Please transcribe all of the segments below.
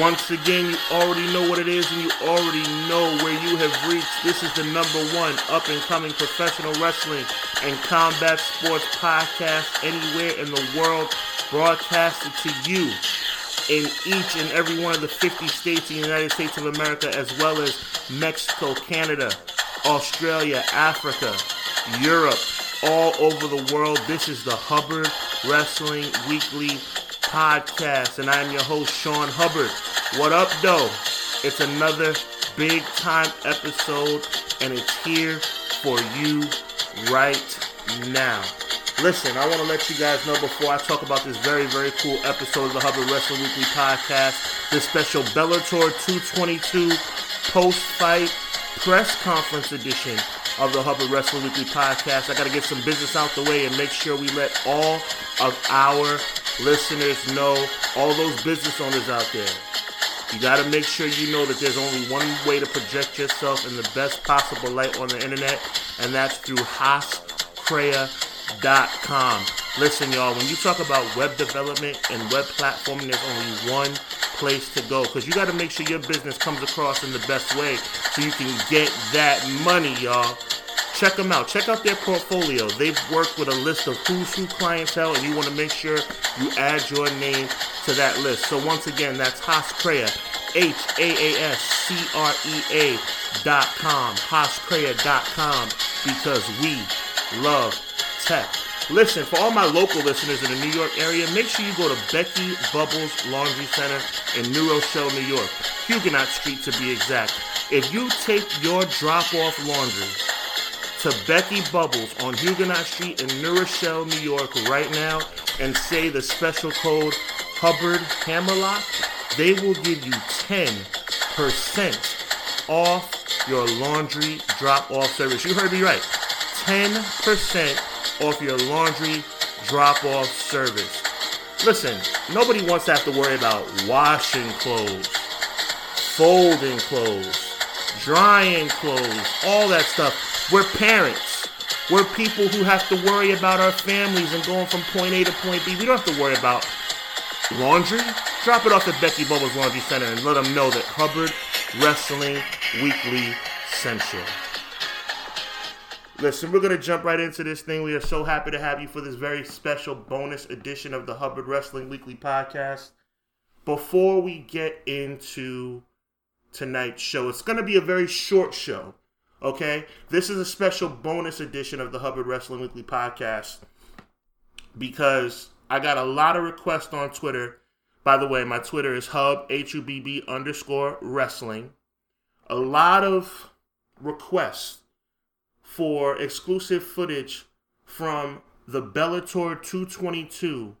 Once again, you already know what it is and you already know where you have reached. This is the number one up and coming professional wrestling and combat sports podcast anywhere in the world, broadcasted to you in each and every one of the 50 states in the United States of America, as well as Mexico, Canada, Australia, Africa, Europe, all over the world. This is the Hubbard Wrestling Weekly podcast, and I'm your host, Sean Hubbard. What up, though? It's another big time episode, and it's here for you right now. Listen, I want to let you guys know before I talk about this very, very cool episode of the Hubbard Wrestling Weekly podcast, this special Bellator 222 post fight press conference edition of the Hubbard Wrestling Weekly podcast. I got to get some business out the way and make sure we let all of our listeners know, all those business owners out there. You got to make sure you know that there's only one way to project yourself in the best possible light on the internet, and that's through HaasCrea.com. Listen, y'all, when you talk about web development and web platforming, there's only one place to go because you got to make sure your business comes across in the best way so you can get that money, y'all. Check them out. Check out their portfolio. They've worked with a list of who's who clientele, and you want to make sure you add your name to that list. So once again, that's Haascrea, H A A S C R E A dot com, Haascrea.com, because we love tech. Listen, for all my local listeners in the New York area, make sure you go to Becky Bubbles Laundry Center in New Rochelle, New York, Huguenot Street to be exact. If you take your drop off laundry to Becky Bubbles on Huguenot Street in New Rochelle, New York right now and say the special code Hubbard Hammerlock, they will give you 10% off your laundry drop off service. You heard me right. 10% off your laundry drop off service. Listen, nobody wants to have to worry about washing clothes, folding clothes, drying clothes, all that stuff. We're parents. We're people who have to worry about our families and going from point A to point B. We don't have to worry about laundry. Drop it off at Becky Bubbles Laundry Center and let them know that Hubbard Wrestling Weekly you. Listen, we're going to jump right into this thing. We are so happy to have you for this very special bonus edition of the Hubbard Wrestling Weekly podcast. Before we get into tonight's show, it's going to be a very short show. Okay? This is a special bonus edition of the Hubbard Wrestling Weekly podcast because I got a lot of requests on Twitter. By the way, my Twitter is hub, H U B B underscore wrestling. A lot of requests for exclusive footage from the Bellator 222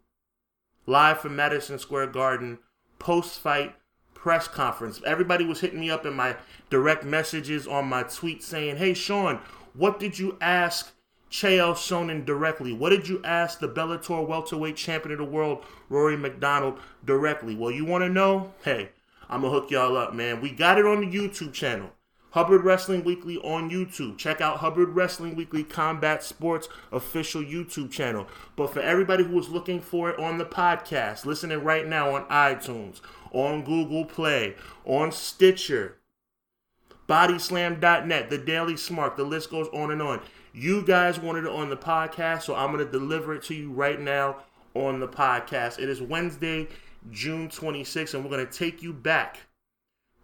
live from Madison Square Garden post fight press conference. Everybody was hitting me up in my direct messages on my tweet saying, Hey, Sean, what did you ask Chael Sonnen directly? What did you ask the Bellator welterweight champion of the world, Rory MacDonald, directly? Well, you want to know? Hey, I'm going to hook y'all up, man. We got it on the YouTube channel. Hubbard Wrestling Weekly on YouTube. Check out Hubbard Wrestling Weekly Combat Sports official YouTube channel. But for everybody who is looking for it on the podcast, listening right now on iTunes, on Google Play, on Stitcher, Bodyslam.net, The Daily Smark, the list goes on and on. You guys wanted it on the podcast, so I'm going to deliver it to you right now on the podcast. It is Wednesday, June 26th, and we're going to take you back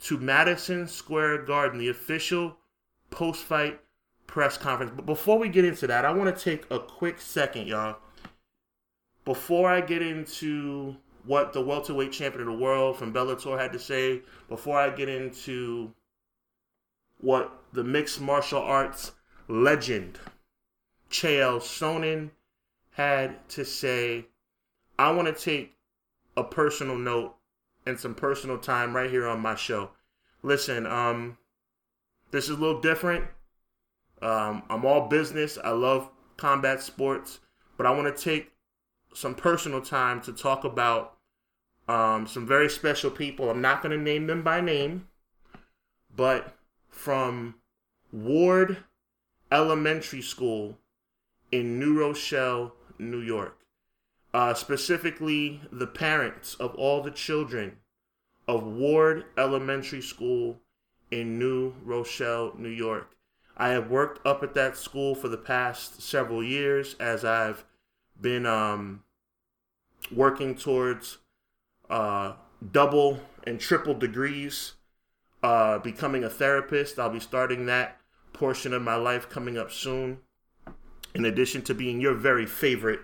to Madison Square Garden, the official post fight press conference. But before we get into that, I want to take a quick second, y'all. Before I get into what the welterweight champion of the world from Bellator had to say, before I get into what the mixed martial arts legend Chael Sonnen had to say, I want to take a personal note and some personal time right here on my show. Listen, um, this is a little different. Um, I'm all business. I love combat sports, but I want to take some personal time to talk about um, some very special people. I'm not going to name them by name, but from Ward Elementary School in New Rochelle, New York. Uh, specifically, the parents of all the children of Ward Elementary School in New Rochelle, New York. I have worked up at that school for the past several years as I've been um, working towards uh, double and triple degrees, uh, becoming a therapist. I'll be starting that portion of my life coming up soon. In addition to being your very favorite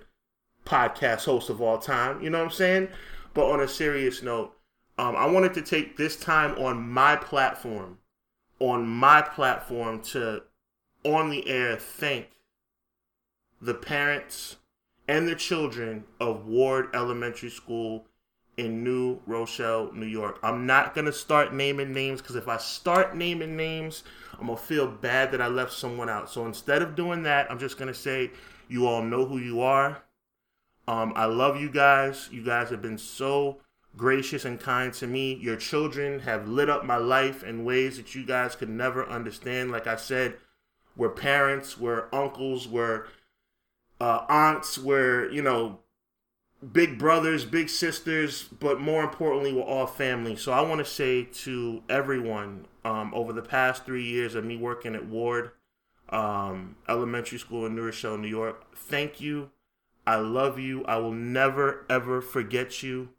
podcast host of all time, you know what I'm saying? But on a serious note, um, I wanted to take this time on my platform, on my platform to on the air thank the parents and the children of Ward Elementary School in New Rochelle, New York. I'm not going to start naming names because if I start naming names, I'm going to feel bad that I left someone out. So instead of doing that, I'm just going to say you all know who you are. Um, I love you guys. You guys have been so gracious and kind to me. Your children have lit up my life in ways that you guys could never understand. Like I said, we're parents, we're uncles, we're uh, aunts, we're, you know, big brothers, big sisters, but more importantly, we're all family. So I want to say to everyone um, over the past three years of me working at Ward um, Elementary School in New Rochelle, New York, thank you. I love you. I will never, ever forget you.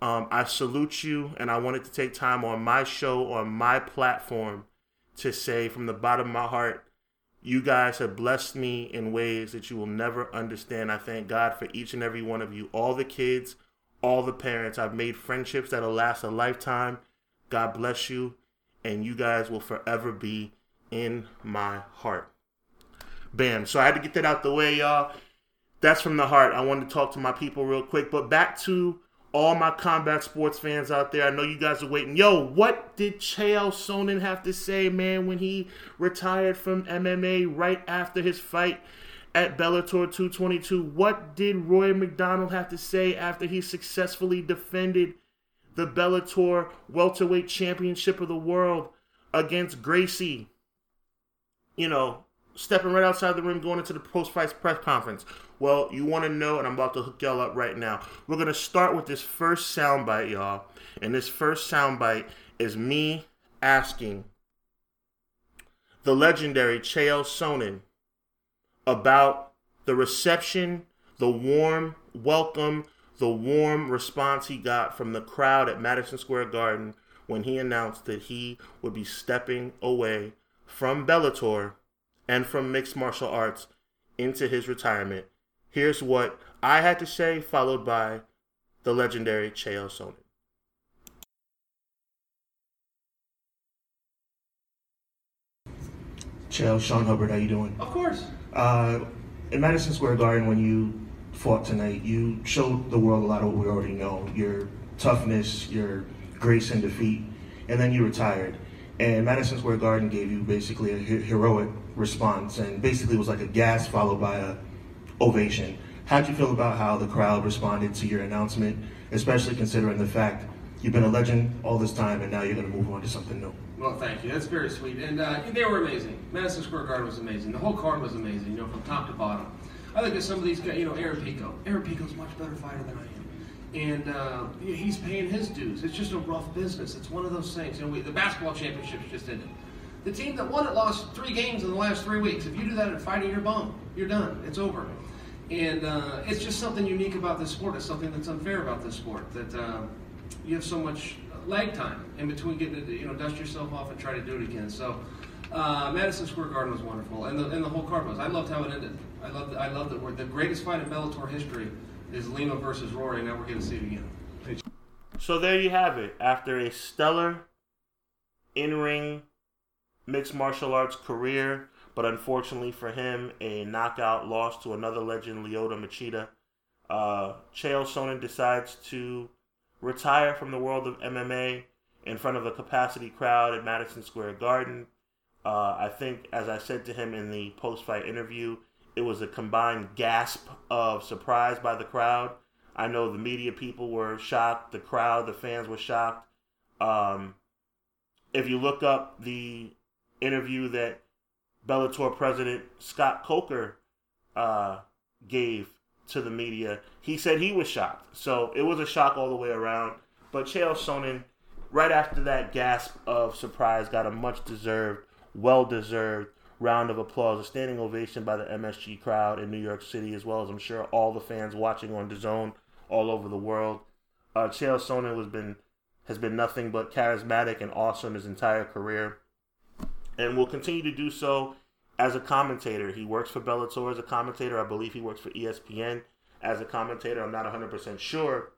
Um, I salute you, and I wanted to take time on my show, on my platform, to say from the bottom of my heart, you guys have blessed me in ways that you will never understand. I thank God for each and every one of you, all the kids, all the parents. I've made friendships that'll last a lifetime. God bless you, and you guys will forever be in my heart. Bam. So I had to get that out the way, y'all. That's from the heart. I wanted to talk to my people real quick. But back to all my combat sports fans out there, I know you guys are waiting. Yo, what did Chael Sonnen have to say, man, when he retired from MMA right after his fight at Bellator 222? What did Rory McDonald have to say after he successfully defended the Bellator welterweight championship of the world against Gracie? You know, stepping right outside the ring, going into the post-fight press conference. Well, you want to know, and I'm about to hook y'all up right now. We're gonna start with this first soundbite, y'all, and this first soundbite is me asking the legendary Chael Sonnen about the reception, the warm welcome, the warm response he got from the crowd at Madison Square Garden when he announced that he would be stepping away from Bellator and from mixed martial arts into his retirement. Here's what I had to say, followed by the legendary Chael Sonnen. Chael, Sean Hubbard, how you doing? Of course. Uh, in Madison Square Garden, when you fought tonight, you showed the world a lot of what we already know: your toughness, your grace in defeat, and then you retired. And Madison Square Garden gave you basically a heroic response, and basically was like a gas followed by a ovation. How'd you feel about how the crowd responded to your announcement, especially considering the fact you've been a legend all this time and now you're going to move on to something new? Well, thank you. That's very sweet. And uh, they were amazing. Madison Square Garden was amazing. The whole card was amazing, you know, from top to bottom. I think that some of these guys, you know, Aaron Pico. Aaron Pico's a much better fighter than I am. And uh, he's paying his dues. It's just a rough business. It's one of those things. You know, we, the basketball championships just ended. The team that won it lost three games in the last three weeks. If you do that at fighting, you're bum. You're done. It's over. And uh, it's just something unique about this sport. It's something that's unfair about this sport that uh, you have so much lag time in between getting to you know dust yourself off and try to do it again. So uh, Madison Square Garden was wonderful, and the and the whole card was. I loved how it ended. I loved I loved that the greatest fight in Bellator history is Lima versus Rory. Now we're going to see it again. So there you have it. After a stellar in-ring mixed martial arts career but unfortunately for him, a knockout loss to another legend, Lyoto Machida. Uh, Chael Sonnen decides to retire from the world of MMA in front of a capacity crowd at Madison Square Garden. Uh, I think, as I said to him in the post fight interview, it was a combined gasp of surprise by the crowd. I know the media people were shocked, the crowd, the fans were shocked. Um, if you look up the interview that Bellator president Scott Coker uh, gave to the media, he said he was shocked. So it was a shock all the way around. But Chael Sonnen right after that gasp of surprise, got a much deserved, well deserved round of applause, a standing ovation by the MSG crowd in New York City, as well as I'm sure all the fans watching on DAZN all over the world. Uh, Chael Sonnen has been has been nothing but charismatic and awesome his entire career, and will continue to do so as a commentator. He works for Bellator as a commentator. I believe he works for ESPN as a commentator. I'm not 100% sure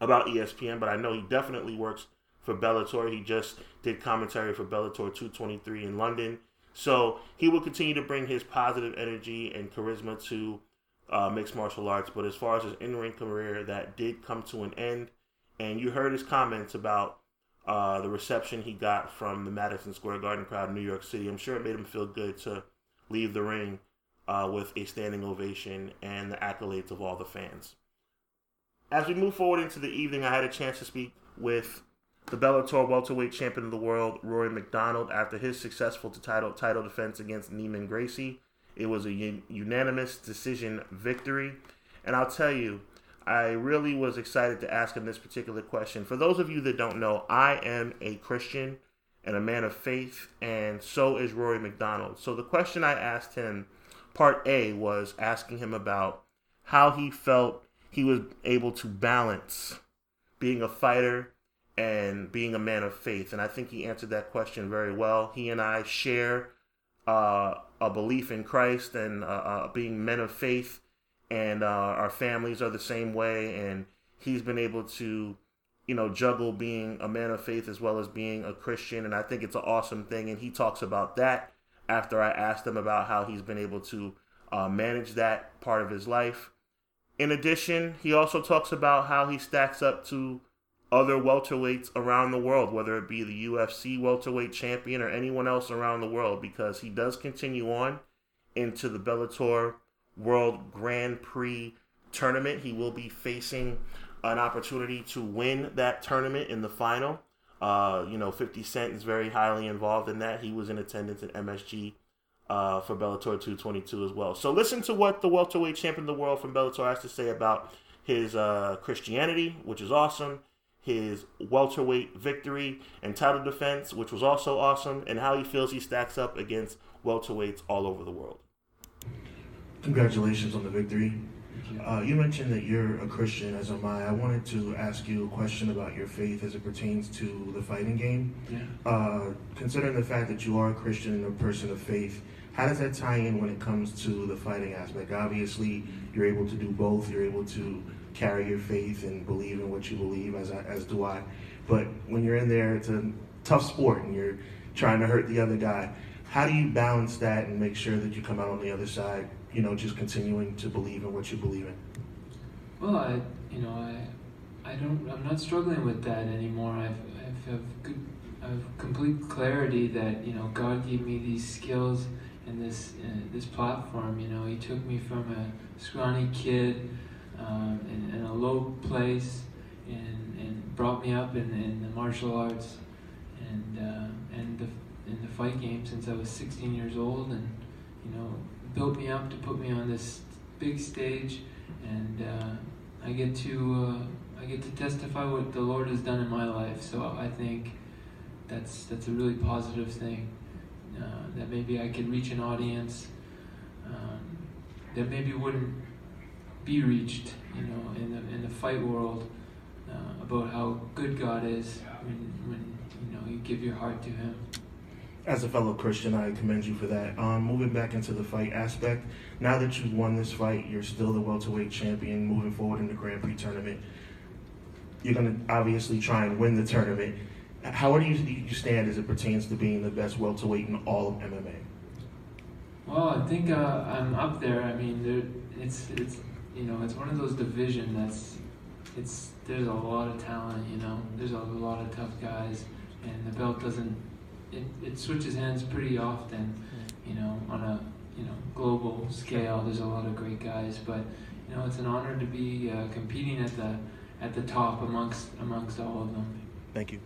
about ESPN, but I know he definitely works for Bellator. He just did commentary for Bellator 223 in London. So he will continue to bring his positive energy and charisma to uh, mixed martial arts. But as far as his in ring career, that did come to an end. And you heard his comments about uh, the reception he got from the Madison Square Garden crowd in New York City. I'm sure it made him feel good to leave the ring uh, with a standing ovation and the accolades of all the fans. As we move forward into the evening, I had a chance to speak with the Bellator welterweight champion of the world, Rory MacDonald, after his successful title title defense against Neiman Gracie. It was a un- unanimous decision victory, and I'll tell you, I really was excited to ask him this particular question. For those of you that don't know, I am a Christian and a man of faith, and so is Rory McDonald. So the question I asked him, part A, was asking him about how he felt he was able to balance being a fighter and being a man of faith. And I think he answered that question very well. He and I share uh, a belief in Christ and uh, uh, being men of faith, and uh, our families are the same way. And he's been able to, you know, juggle being a man of faith as well as being a Christian. And I think it's an awesome thing. And he talks about that after I asked him about how he's been able to uh, manage that part of his life. In addition, he also talks about how he stacks up to other welterweights around the world, whether it be the UFC welterweight champion or anyone else around the world, because he does continue on into the Bellator World Grand Prix tournament. He will be facing an opportunity to win that tournament in the final. Uh, you know, 50 Cent is very highly involved in that. He was in attendance at MSG uh, for Bellator 222 as well. So listen to what the welterweight champion of the world from Bellator has to say about his uh, Christianity, which is awesome, his welterweight victory and title defense, which was also awesome, and how he feels he stacks up against welterweights all over the world. Congratulations on the victory. Uh, you mentioned that you're a Christian, as am I. I wanted to ask you a question about your faith as it pertains to the fighting game. Yeah. Uh, considering the fact that you are a Christian and a person of faith, how does that tie in when it comes to the fighting aspect? Obviously, you're able to do both. You're able to carry your faith and believe in what you believe, as I, as do I. But when you're in there, it's a tough sport, and you're trying to hurt the other guy. How do you balance that and make sure that you come out on the other side? You know, just continuing to believe in what you believe in. Well, I, you know, I, I don't, I'm not struggling with that anymore. I've, I've, have good, I've complete clarity that you know God gave me these skills and this, uh, this platform. You know, He took me from a scrawny kid um, in, in, a low place and, and brought me up in, in the martial arts and uh, and the in the fight game since I was 16 years old, and you know built me up to put me on this big stage, and uh, I get to uh, I get to testify what the Lord has done in my life. So I think that's that's a really positive thing. Uh, that maybe I could reach an audience um, that maybe wouldn't be reached, you know, in the in the fight world uh, about how good God is when when you know you give your heart to Him. As a fellow Christian, I commend you for that. Um, moving back into the fight aspect, now that you've won this fight, you're still the welterweight champion. Moving forward in the Grand Prix tournament, you're going to obviously try and win the tournament. How do you, you stand as it pertains to being the best welterweight in all of MMA? Well, I think uh, I'm up there. I mean, it's it's you know it's one of those division that's it's there's a lot of talent. You know, there's a lot of tough guys, and the belt doesn't it, it switches hands pretty often. You know, on a you know global scale, there's a lot of great guys, but you know it's an honor to be uh, competing at the at the top amongst amongst all of them. Thank you.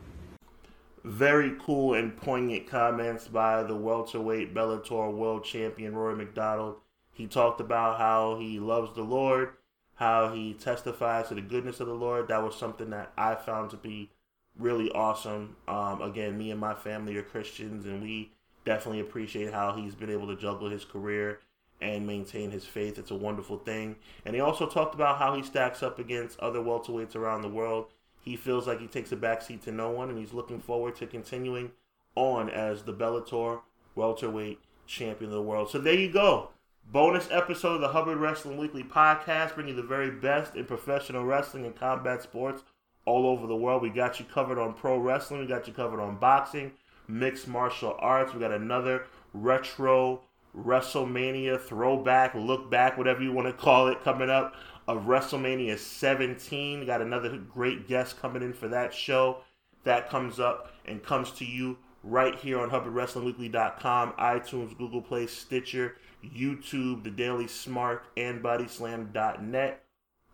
Very cool and poignant comments by the welterweight Bellator world champion Rory McDonald. He talked about how he loves the Lord, how he testifies to the goodness of the Lord. That was something that I found to be really awesome. Um, again, me and my family are Christians, and we definitely appreciate how he's been able to juggle his career and maintain his faith. It's a wonderful thing. And he also talked about how he stacks up against other welterweights around the world. He feels like he takes a backseat to no one, and he's looking forward to continuing on as the Bellator welterweight champion of the world. So there you go. Bonus episode of the Hubbard Wrestling Weekly podcast, bringing you the very best in professional wrestling and combat sports all over the world. We got you covered on pro wrestling, we got you covered on boxing, mixed martial arts. We got another retro WrestleMania throwback, look back, whatever you want to call it, coming up of WrestleMania 17. We got another great guest coming in for that show. That comes up and comes to you right here on HubbardWrestlingWeekly.com, iTunes, Google Play, Stitcher, YouTube, The Daily Smark, and BodySlam.net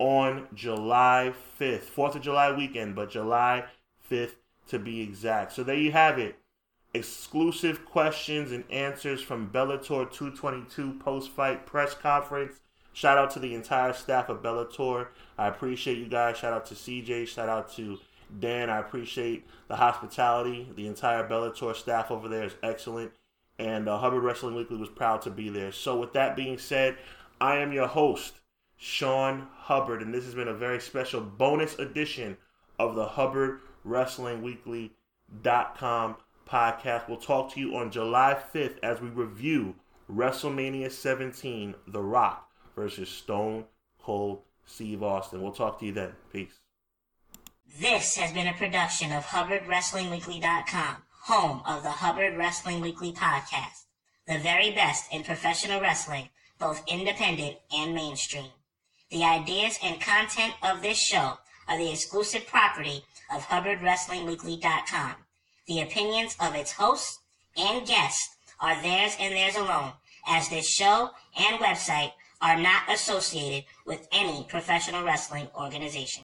on July 5th. 4th of July weekend, but July 5th to be exact. So there you have it. Exclusive questions and answers from Bellator 222 post fight press conference. Shout out to the entire staff of Bellator. I appreciate you guys. Shout out to CJ. Shout out to Dan. I appreciate the hospitality. The entire Bellator staff over there is excellent. And uh, Hubbard Wrestling Weekly was proud to be there. So, with that being said, I am your host, Sean Hubbard, and this has been a very special bonus edition of the Hubbard Wrestling Weekly.com podcast. We'll talk to you on July 5th as we review WrestleMania 17, The Rock versus Stone Cold Steve Austin. We'll talk to you then. Peace. This has been a production of Hubbard Wrestling HubbardWrestlingWeekly.com, home of the Hubbard Wrestling Weekly podcast. The very best in professional wrestling, both independent and mainstream. The ideas and content of this show are the exclusive property of HubbardWrestlingWeekly.com. The opinions of its hosts and guests are theirs and theirs alone, as this show and website are not associated with any professional wrestling organization.